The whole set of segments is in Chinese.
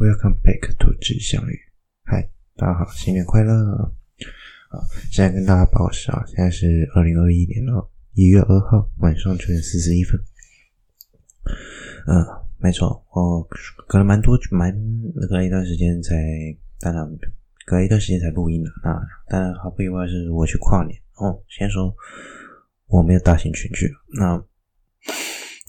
Welcome back to 志相语。嗨，大家好，新年快乐！好，现在跟大家报时啊，现在是二零二一年了，一月二号晚上九点四十一分。嗯，没错，我隔了蛮多蛮隔了一段时间才，当然隔了一段时间才录音的。那当然毫不意外是我去跨年哦。先说我没有大型群聚，那。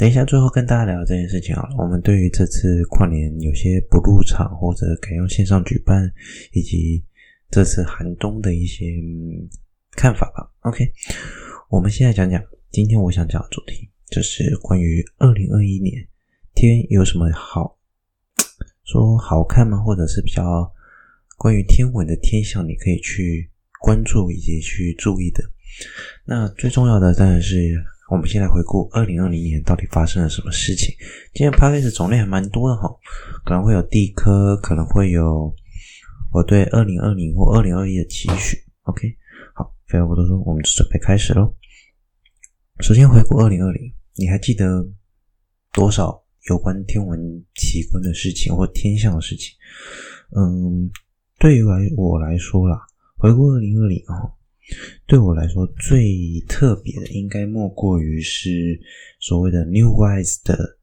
等一下，最后跟大家聊这件事情好了。我们对于这次跨年有些不入场或者改用线上举办，以及这次寒冬的一些、看法吧。OK，我们现在讲讲今天我想讲的主题，就是关于二零二一年天有什么好说好看吗？或者是比较关于天文的天象，你可以去关注以及去注意的。那最重要的当然是。我们先来回顾二零二零年到底发生了什么事情。今天 podcast 种类还蛮多的哈，可能会有地科，可能会有我对二零二零或二零二一的期许。OK，好，废话不多说，我们就准备开始喽。首先回顾二零二零，你还记得多少有关天文奇观的事情或天象的事情？嗯，对于来我来说啦，回顾二零二零哈。对我来说，最特别的应该莫过于是所谓的 New Wise 的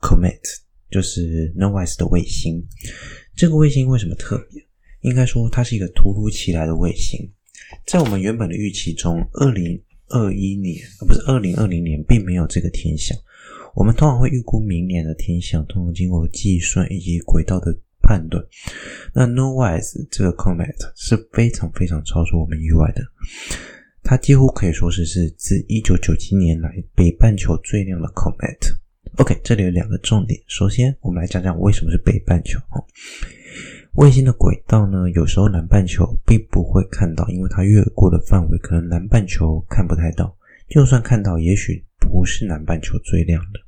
Comet，就是 Neowise 的卫星。这个卫星为什么特别？应该说它是一个突如其来的卫星。在我们原本的预期中，二零二一年，而不是二零二零年，并没有这个天象。我们通常会预估明年的天象，通常经过计算以及轨道的。判断，那 Nowise 这个 comet 是非常非常超出我们意外的，它几乎可以说是是自一九九七年来北半球最亮的 comet。OK，这里有两个重点，首先我们来讲讲为什么是北半球。卫星的轨道呢，有时候南半球并不会看到，因为它越过的范围可能南半球看不太到，就算看到，也许不是南半球最亮的。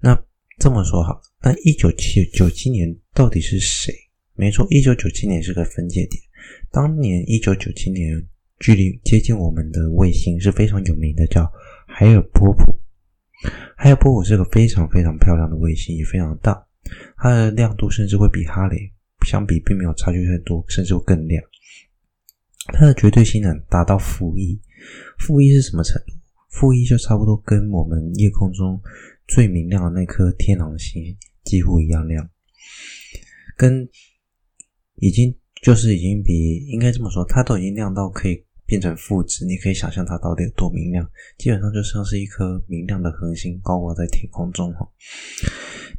那这么说好，那一九七九七年到底是谁？没错，一九九七年是个分界点。当年一九九七年，距离接近我们的卫星是非常有名的，叫海尔波普。海尔波普是个非常非常漂亮的卫星，也非常大，它的亮度甚至会比哈雷相比并没有差距太多，甚至会更亮。它的绝对星能达到负一，负一是什么程度？负一就差不多跟我们夜空中。最明亮的那颗天狼星几乎一样亮，跟已经就是已经比应该这么说，它都已经亮到可以变成负值。你可以想象它到底有多明亮，基本上就像是一颗明亮的恒星高挂在天空中哈。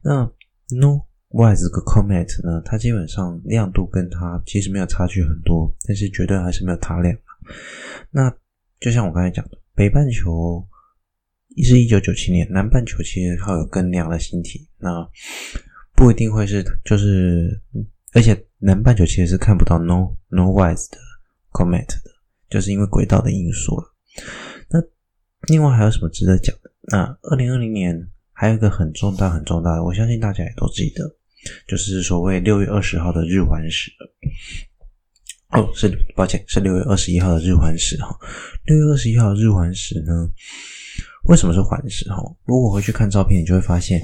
那 Nowise 这个 Comet 呢，它基本上亮度跟它其实没有差距很多，但是绝对还是没有它亮。那就像我刚才讲的，北半球一。是一九九七年，南半球其实还有更亮的星体，那不一定会是，就是，而且南半球其实是看不到 No Nowise 的 Comet 的，就是因为轨道的因素了。那另外还有什么值得讲的？那二零二零年还有一个很重大、很重大的，我相信大家也都记得，就是所谓六月二十号的日环食。哦，是抱歉，是六月二十一号的日环食哈。六月二十一号的日环食呢？为什么是环食？哈，如果回去看照片，你就会发现，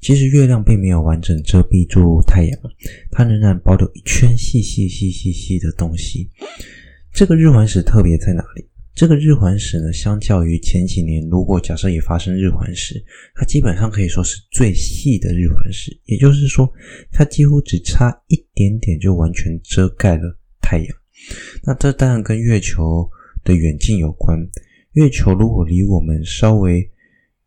其实月亮并没有完整遮蔽住太阳，它仍然保留一圈细细细细细的东西。这个日环食特别在哪里？这个日环食呢，相较于前几年，如果假设也发生日环食，它基本上可以说是最细的日环食，也就是说，它几乎只差一点点就完全遮盖了太阳。那这当然跟月球的远近有关。月球如果离我们稍微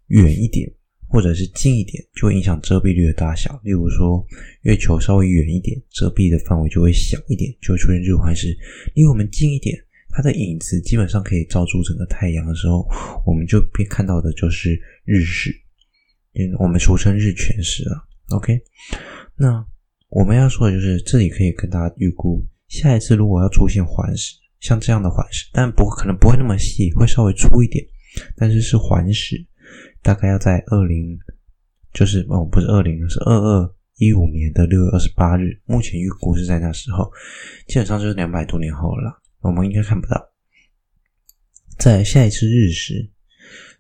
远一点，或者是近一点，就会影响遮蔽率的大小。例如说，月球稍微远一点，遮蔽的范围就会小一点，就会出现日环食。离我们近一点，它的影子基本上可以罩住整个太阳的时候，我们就会看到的就是日食，嗯，我们俗称日全食了。OK，那我们要说的就是，这里可以跟大家预估，下一次如果要出现环食。像这样的环食，但不可能不会那么细，会稍微粗一点，但是是环食，大概要在二零，就是哦，不是二零，是二二一五年的六月二十八日，目前预估是在那时候，基本上就是两百多年后了，我们应该看不到。在下一次日食，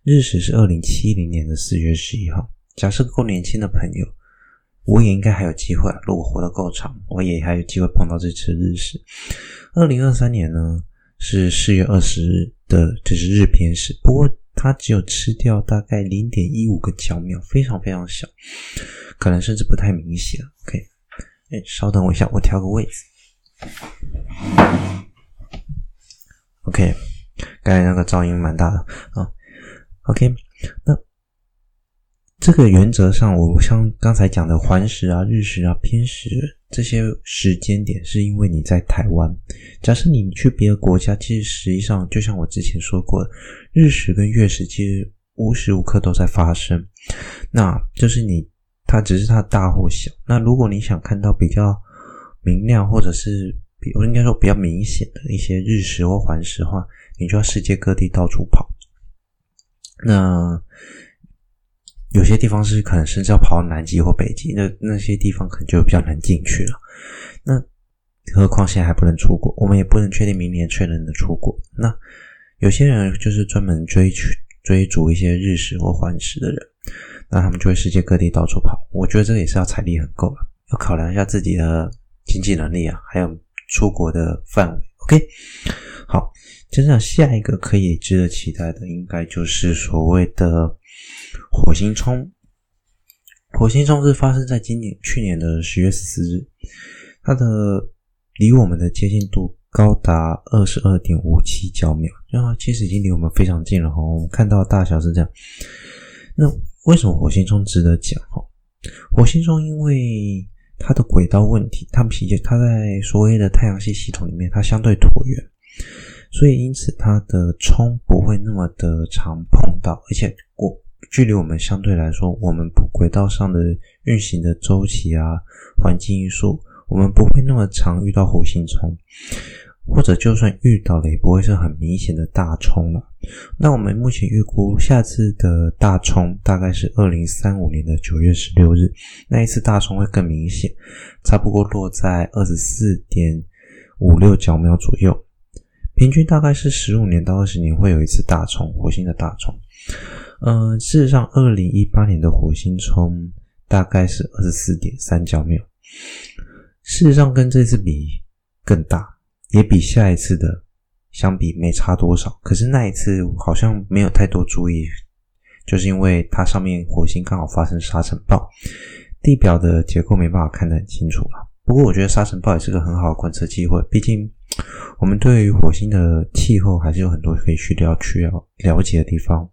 日食是二零七零年的四月十一号。假设够年轻的朋友，我也应该还有机会啊，如果活得够长，我也还有机会碰到这次日食。二零二三年呢，是四月二十日的，就是日偏食，不过它只有吃掉大概零点一五个角秒，非常非常小，可能甚至不太明显。OK，哎，稍等我一下，我调个位置。OK，刚才那个噪音蛮大的啊。OK，那这个原则上，我像刚才讲的环食啊、日食啊、偏食。这些时间点是因为你在台湾。假设你去别的国家，其实实际上就像我之前说过的，日食跟月食其实无时无刻都在发生。那就是你，它只是它大或小。那如果你想看到比较明亮，或者是比我应该说比较明显的一些日食或环食的话，你就要世界各地到处跑。那。有些地方是可能甚至要跑到南极或北极，那那些地方可能就比较难进去了。那何况现在还不能出国，我们也不能确定明年确认的出国。那有些人就是专门追去追逐一些日食或环食的人，那他们就会世界各地到处跑。我觉得这个也是要财力很够了，要考量一下自己的经济能力啊，还有出国的范围。OK，好，接着下一个可以值得期待的，应该就是所谓的。火星冲，火星冲是发生在今年去年的十月十四日，它的离我们的接近度高达二十二点五七焦秒，然后其实已经离我们非常近了哈。我们看到大小是这样。那为什么火星冲值得讲哈？火星冲因为它的轨道问题，它其实它在所谓的太阳系系统里面，它相对椭圆，所以因此它的冲不会那么的常碰到，而且过。距离我们相对来说，我们轨道上的运行的周期啊，环境因素，我们不会那么常遇到火星冲，或者就算遇到了，也不会是很明显的大冲了。那我们目前预估下次的大冲大概是二零三五年的九月十六日，那一次大冲会更明显，差不多落在二十四点五六角秒左右，平均大概是十五年到二十年会有一次大冲，火星的大冲。嗯、事实上，二零一八年的火星冲大概是二十四点三焦秒，事实上跟这次比更大，也比下一次的相比没差多少。可是那一次好像没有太多注意，就是因为它上面火星刚好发生沙尘暴，地表的结构没办法看得很清楚了。不过我觉得沙尘暴也是个很好的观测机会，毕竟我们对于火星的气候还是有很多可以去了去要了解的地方。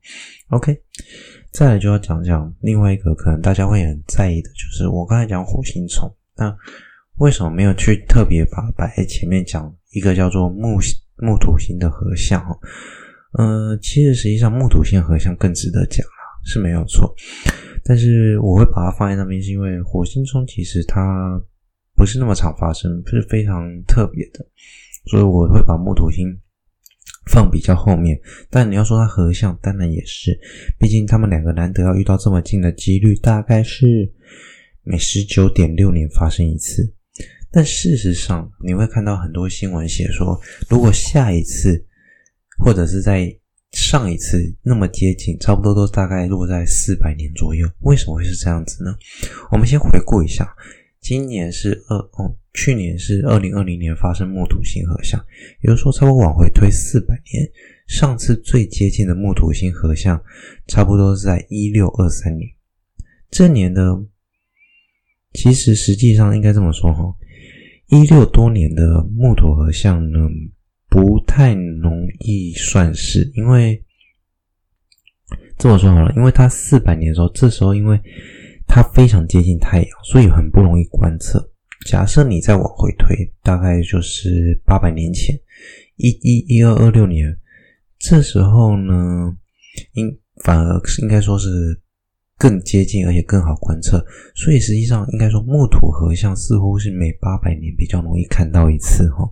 OK，再来就要讲讲另外一个可能大家会很在意的，就是我刚才讲火星冲，那为什么没有去特别把摆在前面讲一个叫做木木土星的合相？呃，其实实际上木土星合相更值得讲啦，是没有错。但是我会把它放在那边，是因为火星冲其实它不是那么常发生，是非常特别的，所以我会把木土星。放比较后面，但你要说它合相，当然也是，毕竟他们两个难得要遇到这么近的几率，大概是每十九点六年发生一次。但事实上，你会看到很多新闻写说，如果下一次或者是在上一次那么接近，差不多都大概落在四百年左右。为什么会是这样子呢？我们先回顾一下。今年是二哦，去年是二零二零年发生木土星合相，也就是说，差不多往回推四百年，上次最接近的木土星合相，差不多是在一六二三年。这年的其实实际上应该这么说哈，一六多年的木土合相呢，不太容易算是，因为这么说好了，因为它四百年的时候，这时候因为。它非常接近太阳，所以很不容易观测。假设你再往回推，大概就是八百年前，一一一二二六年，这时候呢，应反而应该说是更接近，而且更好观测。所以实际上应该说木土合相似乎是每八百年比较容易看到一次哈。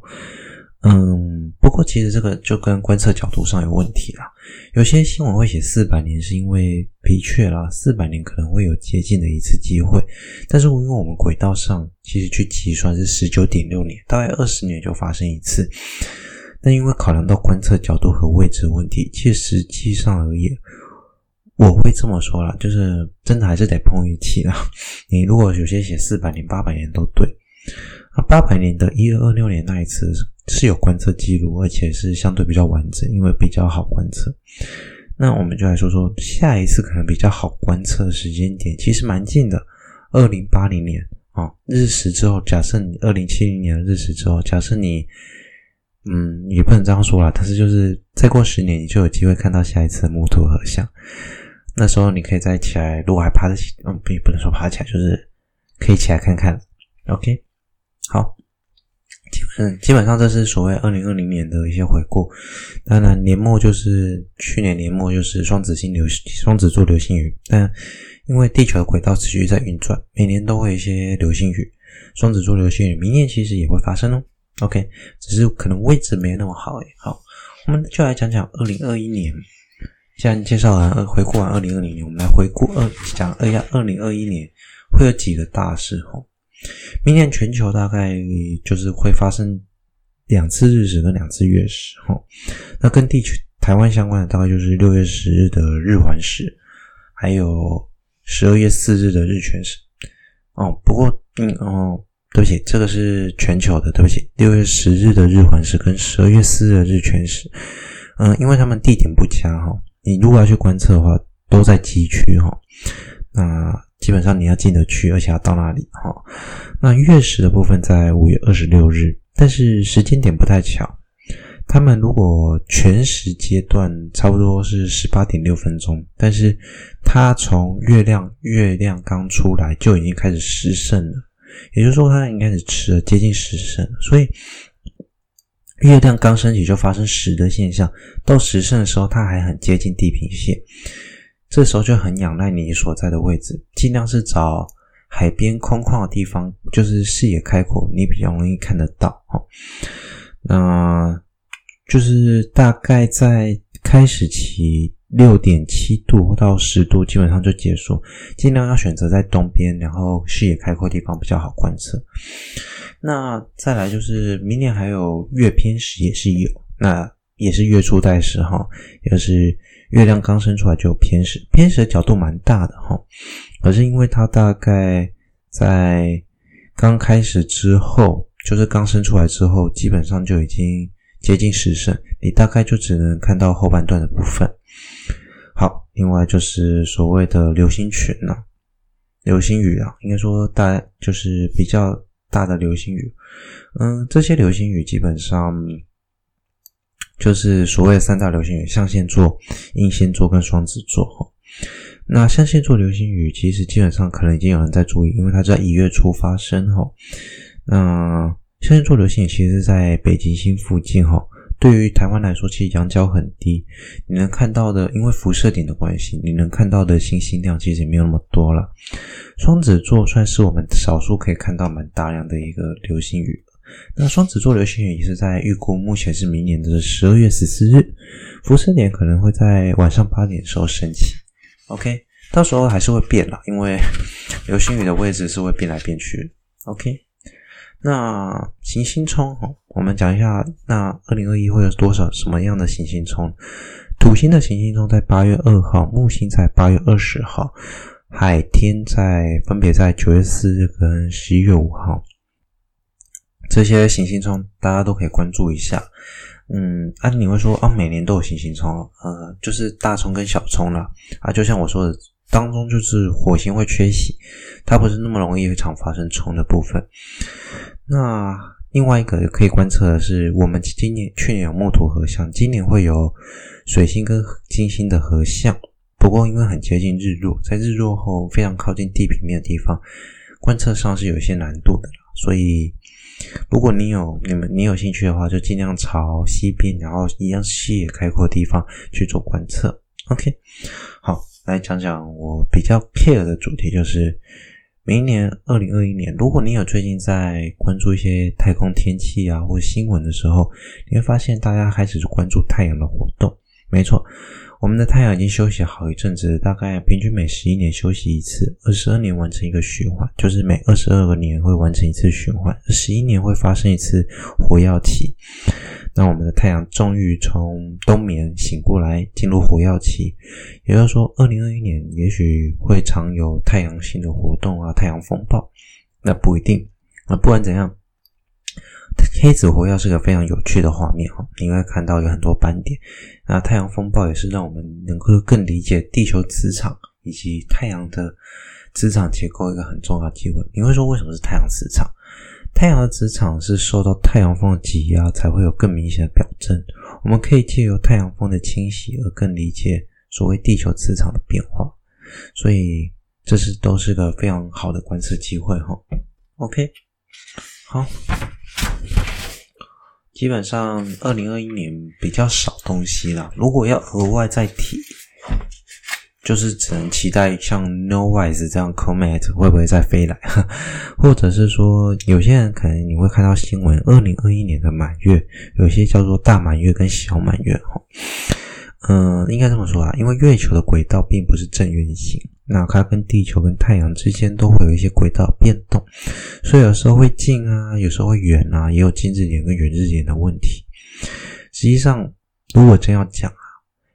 嗯，不过其实这个就跟观测角度上有问题啦。有些新闻会写四百年，是因为的确啦，四百年可能会有接近的一次机会。但是因为我们轨道上其实去计算是十九点六年，大概二十年就发生一次。但因为考量到观测角度和位置问题，其实实际上而言，我会这么说啦，就是真的还是得碰运气啦。你如果有些写四百年、八百年都对，啊，八百年的一二二六年那一次是有观测记录，而且是相对比较完整，因为比较好观测。那我们就来说说下一次可能比较好观测的时间点，其实蛮近的，二零八零年啊，日食之后，假设你二零七零年的日食之后，假设你。嗯，也不能这样说啦，但是就是再过十年，你就有机会看到下一次的木土合相。那时候你可以再起来，如果还爬得起，嗯，不，不能说爬起来，就是可以起来看看。OK，好，嗯基本上这是所谓二零二零年的一些回顾。当然，年末就是去年年末就是双子星流双子座流星雨，但因为地球的轨道持续在运转，每年都会有一些流星雨，双子座流星雨，明年其实也会发生哦。OK，只是可能位置没有那么好诶。好，我们就来讲讲二零二一年。既然介绍完二，回顾完二零二零年，我们来回顾二，讲二下二零二一年会有几个大事吼。明年全球大概就是会发生两次日食跟两次月食吼。那跟地球台湾相关的大概就是六月十日的日环食，还有十二月四日的日全食。哦，不过嗯哦。对不起，这个是全球的。对不起，六月十日的日环食跟十二月四日的日全食，嗯，因为他们地点不佳哈，你如果要去观测的话，都在极区哈，那基本上你要进得去，而且要到那里哈。那月食的部分在五月二十六日，但是时间点不太巧，他们如果全食阶段差不多是十八点六分钟，但是它从月亮月亮刚出来就已经开始食神了。也就是说，它应该是吃了接近食神，所以月亮刚升起就发生食的现象。到食神的时候，它还很接近地平线，这时候就很仰赖你所在的位置，尽量是找海边空旷的地方，就是视野开阔，你比较容易看得到。哈，那就是大概在开始期。六点七度到十度，基本上就结束。尽量要选择在东边，然后视野开阔地方比较好观测。那再来就是明年还有月偏食也是有，那也是月初代时哈，也是月亮刚生出来就偏食，偏食的角度蛮大的哈。可是因为它大概在刚开始之后，就是刚生出来之后，基本上就已经接近食神，你大概就只能看到后半段的部分。好，另外就是所谓的流星群呐、啊，流星雨啊，应该说大就是比较大的流星雨。嗯，这些流星雨基本上就是所谓的三大流星雨：象限座、英仙座跟双子座。哈，那象限座流星雨其实基本上可能已经有人在注意，因为它在一月初发生。哈，那象限座流星雨其实是在北极星附近。哈。对于台湾来说，其实仰角很低，你能看到的，因为辐射点的关系，你能看到的星星量其实也没有那么多了。双子座算是我们少数可以看到蛮大量的一个流星雨。那双子座流星雨也是在预估，目前是明年的十二月十四日，辐射点可能会在晚上八点的时候升起。OK，到时候还是会变啦，因为 流星雨的位置是会变来变去。OK。那行星冲，我们讲一下，那二零二一会有多少什么样的行星冲？土星的行星冲在八月二号，木星在八月二十号，海天在分别在九月四日跟十一月五号。这些行星冲大家都可以关注一下。嗯，啊，你会说啊，每年都有行星冲，呃，就是大冲跟小冲啦。啊，就像我说的。当中就是火星会缺席，它不是那么容易会常发生冲的部分。那另外一个可以观测的是，我们今年去年有木土合相，今年会有水星跟金星的合相。不过因为很接近日落，在日落后非常靠近地平面的地方，观测上是有一些难度的。所以如果你有你们你有兴趣的话，就尽量朝西边，然后一样视野开阔的地方去做观测。OK，好。来讲讲我比较 care 的主题，就是明年二零二一年。如果你有最近在关注一些太空天气啊，或新闻的时候，你会发现大家开始关注太阳的活动。没错，我们的太阳已经休息好一阵子，大概平均每十一年休息一次，二十二年完成一个循环，就是每二十二个年会完成一次循环，十一年会发生一次活跃期。那我们的太阳终于从冬眠醒过来，进入活跃期，也就是说，二零二一年也许会常有太阳星的活动啊，太阳风暴。那不一定。那不管怎样，黑子活跃是个非常有趣的画面哈，你会看到有很多斑点。那太阳风暴也是让我们能够更理解地球磁场以及太阳的磁场结构一个很重要的机会。你会说，为什么是太阳磁场？太阳的磁场是受到太阳风的挤压，才会有更明显的表征。我们可以借由太阳风的侵袭而更理解所谓地球磁场的变化。所以，这是都是个非常好的观测机会哈。OK，好，基本上二零二一年比较少东西啦。如果要额外再提。就是只能期待像 No Wise 这样 Comet 会不会再飞来，或者是说有些人可能你会看到新闻，二零二一年的满月，有些叫做大满月跟小满月哈。嗯、应该这么说啊，因为月球的轨道并不是正圆形，那它跟地球跟太阳之间都会有一些轨道变动，所以有时候会近啊，有时候会远啊，也有近日点跟远日点的问题。实际上，如果真要讲啊，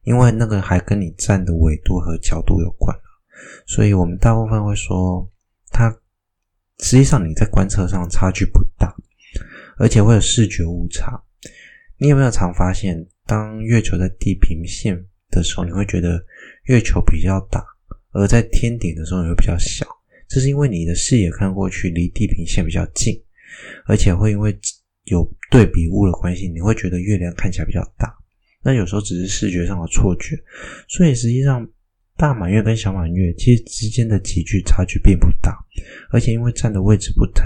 因为那个还跟你站的纬度和角度有关，所以我们大部分会说，它实际上你在观测上差距不大，而且会有视觉误差。你有没有常发现，当月球在地平线的时候，你会觉得月球比较大，而在天顶的时候你会比较小？这是因为你的视野看过去离地平线比较近，而且会因为有对比物的关系，你会觉得月亮看起来比较大。那有时候只是视觉上的错觉，所以实际上大满月跟小满月其实之间的级距差距并不大，而且因为站的位置不同，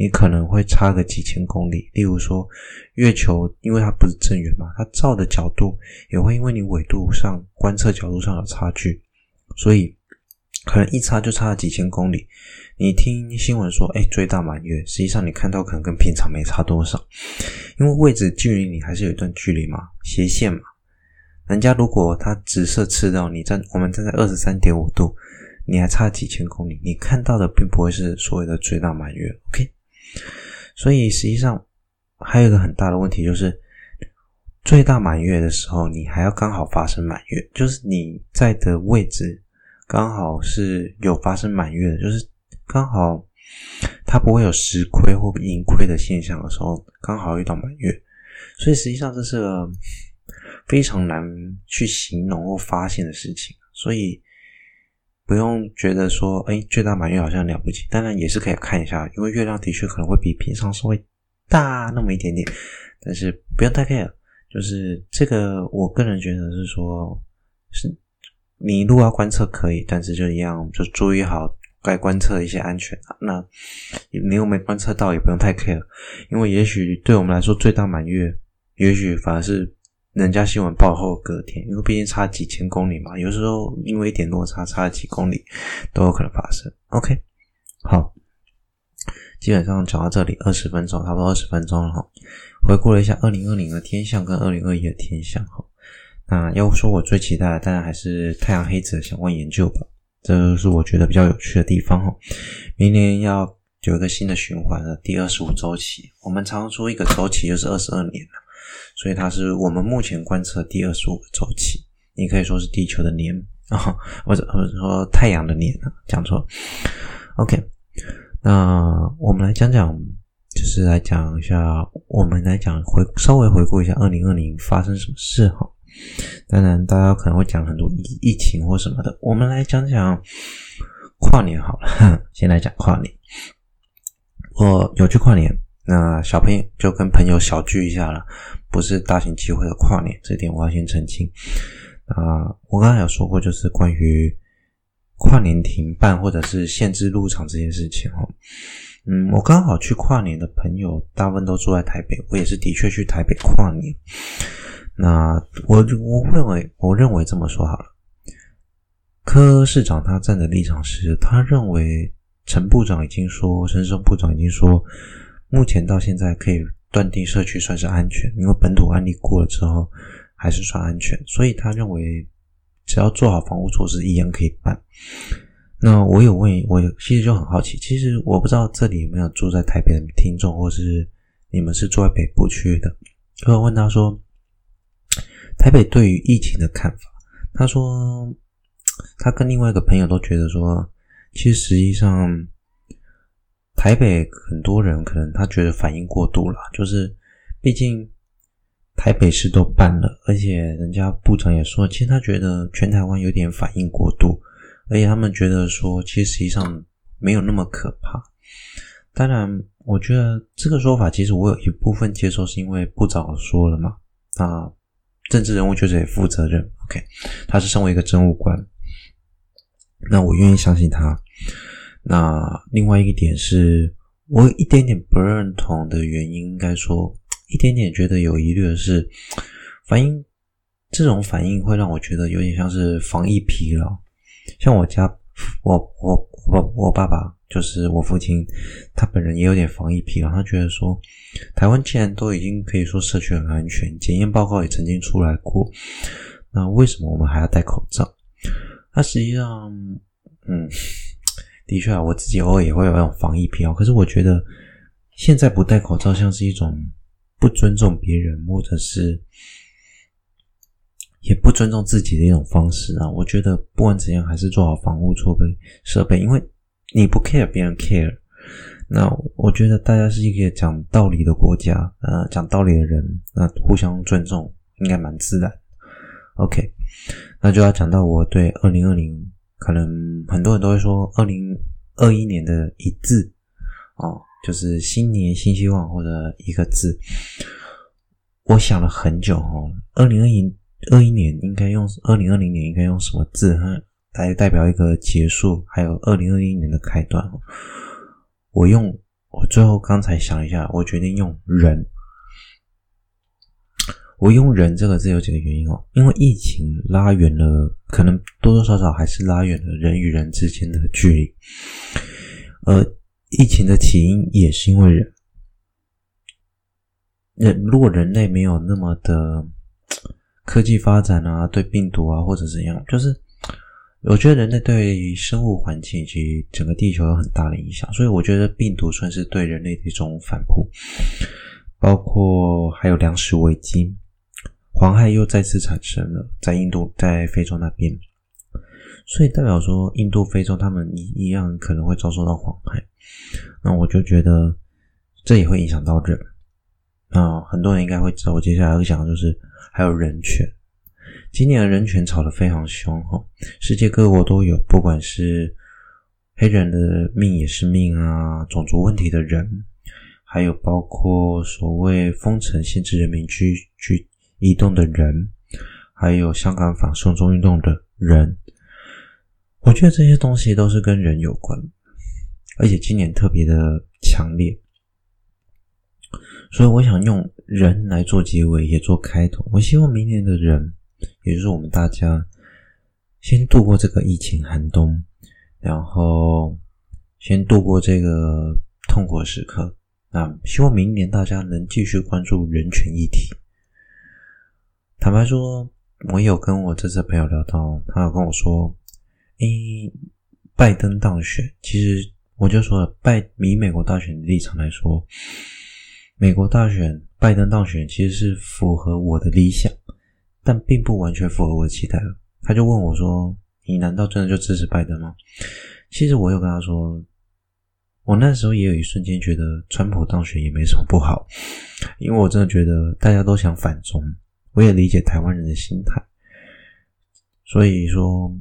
你可能会差个几千公里。例如说，月球因为它不是正圆嘛，它照的角度也会因为你纬度上观测角度上有差距，所以可能一差就差了几千公里。你听新闻说，哎，最大满月，实际上你看到可能跟平常没差多少，因为位置距离你还是有一段距离嘛，斜线嘛。人家如果他直射赤道，你站我们站在二十三点五度，你还差几千公里，你看到的并不会是所谓的最大满月。OK，所以实际上还有一个很大的问题就是，最大满月的时候，你还要刚好发生满月，就是你在的位置刚好是有发生满月的，就是。刚好它不会有实亏或盈亏的现象的时候，刚好遇到满月，所以实际上这是个非常难去形容或发现的事情，所以不用觉得说，哎，最大满月好像了不起，当然也是可以看一下，因为月亮的确可能会比平常稍微大那么一点点，但是不用太 care，就是这个我个人觉得是说，是你如果要观测可以，但是就一样，就注意好。该观测的一些安全，那你又没观测到，也不用太 care，因为也许对我们来说最大满月，也许反而是人家新闻报后隔天，因为毕竟差几千公里嘛，有时候因为一点落差，差几公里都有可能发生。OK，好，基本上讲到这里二十分钟，差不多二十分钟了哈。回顾了一下二零二零的天象跟二零二一的天象哈，那要说我最期待的，当然还是太阳黑子的相关研究吧。这是我觉得比较有趣的地方哈。明年要有一个新的循环的第二十五周期，我们常说一个周期就是二十二年了，所以它是我们目前观测第二十五个周期。你可以说是地球的年啊，或者或者说太阳的年啊，讲错。OK，那我们来讲讲，就是来讲一下，我们来讲回稍微回顾一下二零二零发生什么事哈。当然，大家可能会讲很多疫疫情或什么的，我们来讲讲跨年好了。先来讲跨年，我有去跨年，那小朋友就跟朋友小聚一下了，不是大型集会的跨年，这点我要先澄清。啊，我刚才有说过，就是关于跨年停办或者是限制入场这件事情哦。嗯，我刚好去跨年的朋友大部分都住在台北，我也是的确去台北跨年。那我我认为我认为这么说好了，柯市长他站的立场是，他认为陈部长已经说，陈时中部长已经说，目前到现在可以断定社区算是安全，因为本土案例过了之后还是算安全，所以他认为只要做好防护措施，一样可以办。那我有问，我其实就很好奇，其实我不知道这里有没有住在台北的听众，或是你们是住在北部区的。就问他说，台北对于疫情的看法。他说，他跟另外一个朋友都觉得说，其实实际上，台北很多人可能他觉得反应过度了，就是毕竟台北市都办了，而且人家部长也说，其实他觉得全台湾有点反应过度，而且他们觉得说，其实实际上没有那么可怕。当然，我觉得这个说法其实我有一部分接受，是因为部长说了嘛，啊，政治人物就是得负责任，OK，他是身为一个政务官，那我愿意相信他。那另外一点是我一点点不认同的原因，应该说 一点点觉得有疑虑的是，反应这种反应会让我觉得有点像是防疫疲劳，像我家我我我我爸爸。就是我父亲，他本人也有点防疫疲劳。他觉得说，台湾既然都已经可以说社区很安全，检验报告也曾经出来过，那为什么我们还要戴口罩？那实际上，嗯，的确啊，我自己偶尔也会有那种防疫疲劳。可是我觉得，现在不戴口罩像是一种不尊重别人，或者是也不尊重自己的一种方式啊。我觉得不管怎样，还是做好防护措备设备，因为。你不 care，别人 care。那我觉得大家是一个讲道理的国家，呃，讲道理的人，那互相尊重应该蛮自然。OK，那就要讲到我对二零二零，可能很多人都会说二零二一年的一字哦，就是新年新希望或者一个字。我想了很久哦，二零二一二一年应该用二零二零年应该用什么字？哈。来代表一个结束，还有二零二一年的开端。我用我最后刚才想一下，我决定用“人”。我用“人”这个字有几个原因哦，因为疫情拉远了，可能多多少少还是拉远了人与人之间的距离。而疫情的起因也是因为人。人如果人类没有那么的科技发展啊，对病毒啊或者怎样，就是。我觉得人类对于生物环境以及整个地球有很大的影响，所以我觉得病毒算是对人类的一种反扑，包括还有粮食危机，黄害又再次产生了，在印度，在非洲那边，所以代表说印度、非洲他们一一样可能会遭受到黄害，那我就觉得这也会影响到人，啊，很多人应该会知道，我接下来会讲的就是还有人权。今年的人权吵得非常凶哈，世界各国都有，不管是黑人的命也是命啊，种族问题的人，还有包括所谓封城限制人民居居移动的人，还有香港反送中运动的人，我觉得这些东西都是跟人有关，而且今年特别的强烈，所以我想用人来做结尾，也做开头。我希望明年的人。也就是我们大家先度过这个疫情寒冬，然后先度过这个痛苦时刻。那希望明年大家能继续关注人权议题。坦白说，我有跟我这次朋友聊到，他有跟我说：“诶，拜登当选，其实我就说了，拜以美国大选的立场来说，美国大选拜登当选其实是符合我的理想。”但并不完全符合我的期待。他就问我说：“你难道真的就支持拜登吗？”其实我有跟他说，我那时候也有一瞬间觉得川普当选也没什么不好，因为我真的觉得大家都想反中，我也理解台湾人的心态。所以说，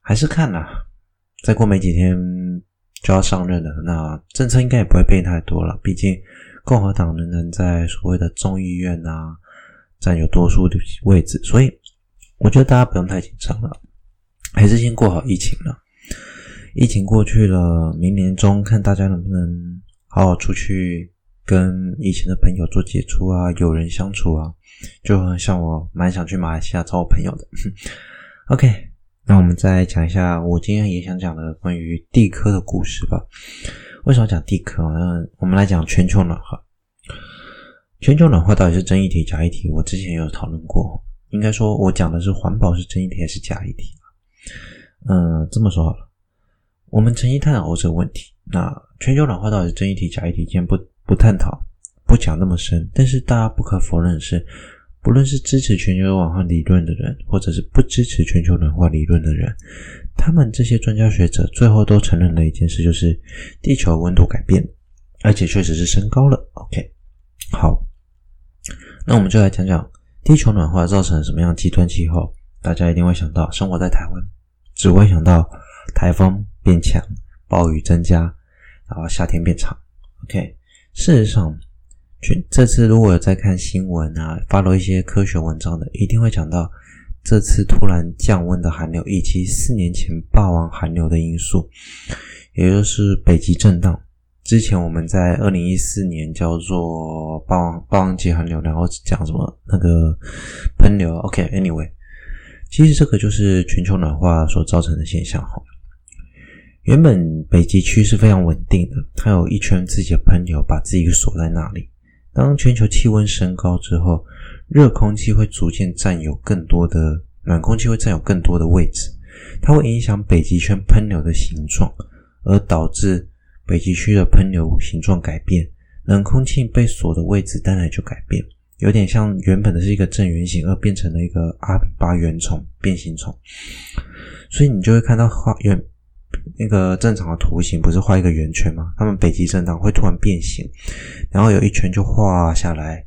还是看啦，再过没几天就要上任了，那政策应该也不会变太多了。毕竟共和党仍然在所谓的众议院啊。占有多数的位置，所以我觉得大家不用太紧张了，还是先过好疫情了。疫情过去了，明年中看大家能不能好好出去跟以前的朋友做接触啊，有人相处啊，就像我蛮想去马来西亚找我朋友的。OK，那我们再讲一下我今天也想讲的关于地科的故事吧。为什么讲地科？那我们来讲全球暖化。全球暖化到底是真议题假议题？我之前有讨论过，应该说我讲的是环保是真议题还是假议题？嗯，这么说好了，我们诚心探讨这个问题。那全球暖化到底是真议题假议题？今天不不探讨，不讲那么深，但是大家不可否认的是，不论是支持全球暖化理论的人，或者是不支持全球暖化理论的人，他们这些专家学者最后都承认了一件事，就是地球温度改变，而且确实是升高了。OK，好，那我们就来讲讲地球暖化造成了什么样极端气候。大家一定会想到，生活在台湾，只会想到台风变强、暴雨增加，然后夏天变长。OK，事实上。这次如果有在看新闻啊，发了一些科学文章的，一定会讲到这次突然降温的寒流，以及四年前霸王寒流的因素，也就是北极震荡。之前我们在二零一四年叫做霸王霸王级寒流，然后讲什么那个喷流。OK，Anyway，其实这个就是全球暖化所造成的现象哈。原本北极区是非常稳定的，它有一圈自己的喷流，把自己锁在那里。当全球气温升高之后，热空气会逐渐占有更多的，暖空气会占有更多的位置，它会影响北极圈喷流的形状，而导致北极区的喷流形状改变，冷空气被锁的位置当然就改变，有点像原本的是一个正圆形，而变成了一个阿巴圆虫变形虫，所以你就会看到画圆。那个正常的图形不是画一个圆圈吗？他们北极震荡会突然变形，然后有一圈就画下来，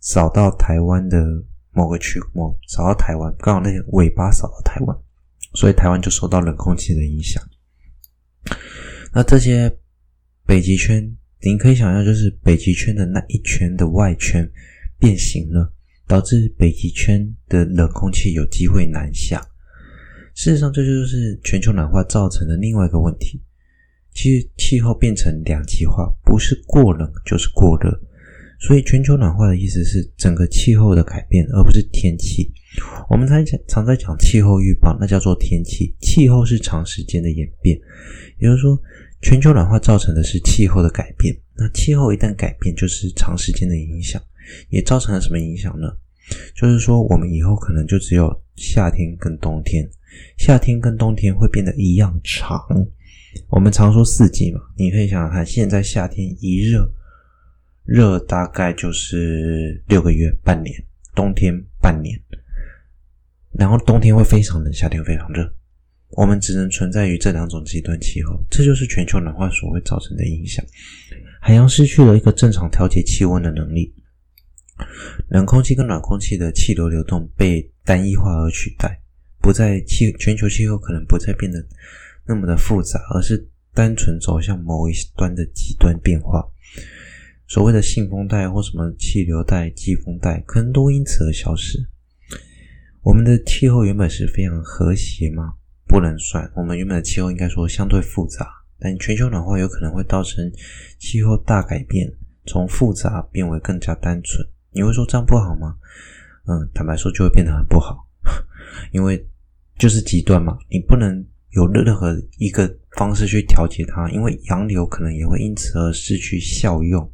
扫到台湾的某个区，某扫到台湾，刚好那些尾巴扫到台湾，所以台湾就受到冷空气的影响。那这些北极圈，您可以想象，就是北极圈的那一圈的外圈变形了，导致北极圈的冷空气有机会南下。事实上，这就是全球暖化造成的另外一个问题。其实气候变成两极化，不是过冷就是过热。所以，全球暖化的意思是整个气候的改变，而不是天气。我们常讲，常在讲气候预报，那叫做天气。气候是长时间的演变，也就是说，全球暖化造成的是气候的改变。那气候一旦改变，就是长时间的影响，也造成了什么影响呢？就是说，我们以后可能就只有夏天跟冬天。夏天跟冬天会变得一样长。我们常说四季嘛，你可以想想看，现在夏天一热，热大概就是六个月，半年；冬天半年，然后冬天会非常冷，夏天非常热。我们只能存在于这两种极端气候，这就是全球暖化所会造成的影响。海洋失去了一个正常调节气温的能力，冷空气跟暖空气的气流流动被单一化而取代。不再气全球气候可能不再变得那么的复杂，而是单纯走向某一端的极端变化。所谓的信封带或什么气流带、季风带，可能都因此而消失。我们的气候原本是非常和谐吗？不能算。我们原本的气候应该说相对复杂，但全球暖化有可能会造成气候大改变，从复杂变为更加单纯。你会说这样不好吗？嗯，坦白说就会变得很不好。因为就是极端嘛，你不能有任何一个方式去调节它，因为洋流可能也会因此而失去效用。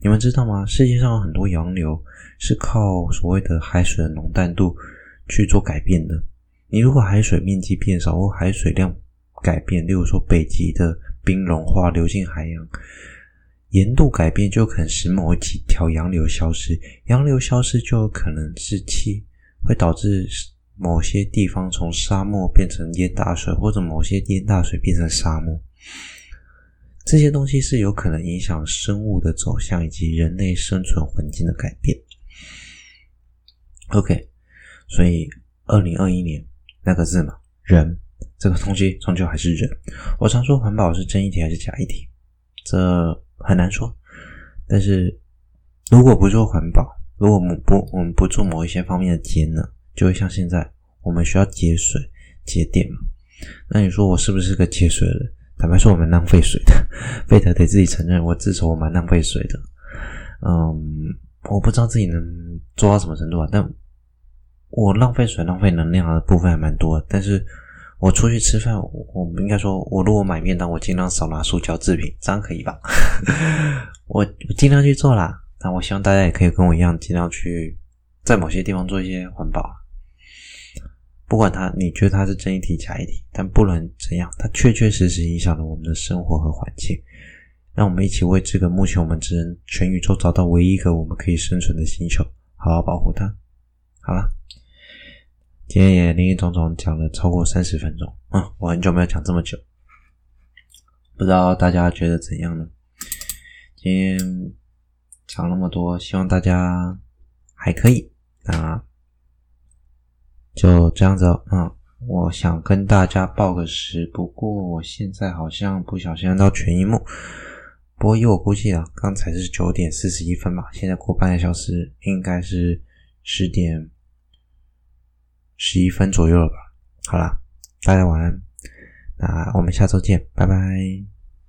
你们知道吗？世界上有很多洋流是靠所谓的海水的浓淡度去做改变的。你如果海水面积变少或海水量改变，例如说北极的冰融化流进海洋，盐度改变就可能使某几条洋流消失，洋流消失就有可能是气会导致。某些地方从沙漠变成淹大水，或者某些淹大水变成沙漠，这些东西是有可能影响生物的走向以及人类生存环境的改变。OK，所以二零二一年那个字嘛，人这个东西终究还是人。我常说环保是真议题还是假议题，这很难说。但是如果不做环保，如果我们不我们不做某一些方面的节能，就会像现在，我们需要节水、节电嘛？那你说我是不是个节水的人？坦白说，我蛮浪费水的，非得得自己承认，我自首我蛮浪费水的。嗯，我不知道自己能做到什么程度啊，但我浪费水、浪费能量的部分还蛮多。但是我出去吃饭，我应该说，我如果买便当，我尽量少拿塑胶制品，这样可以吧？我我尽量去做啦。那我希望大家也可以跟我一样，尽量去在某些地方做一些环保。不管它，你觉得它是真一题假一题，但不论怎样，它确确实实影响了我们的生活和环境。让我们一起为这个目前我们只能全宇宙找到唯一一个我们可以生存的星球，好好保护它。好了，今天也林林总总讲了超过三十分钟，嗯，我很久没有讲这么久，不知道大家觉得怎样呢？今天讲那么多，希望大家还可以，那就这样子哦，嗯。我想跟大家报个时，不过我现在好像不小心按到全一幕。不过以我估计啊，刚才是九点四十一分吧，现在过半个小时，应该是十点十一分左右了吧。好啦，大家晚安，那我们下周见，拜拜。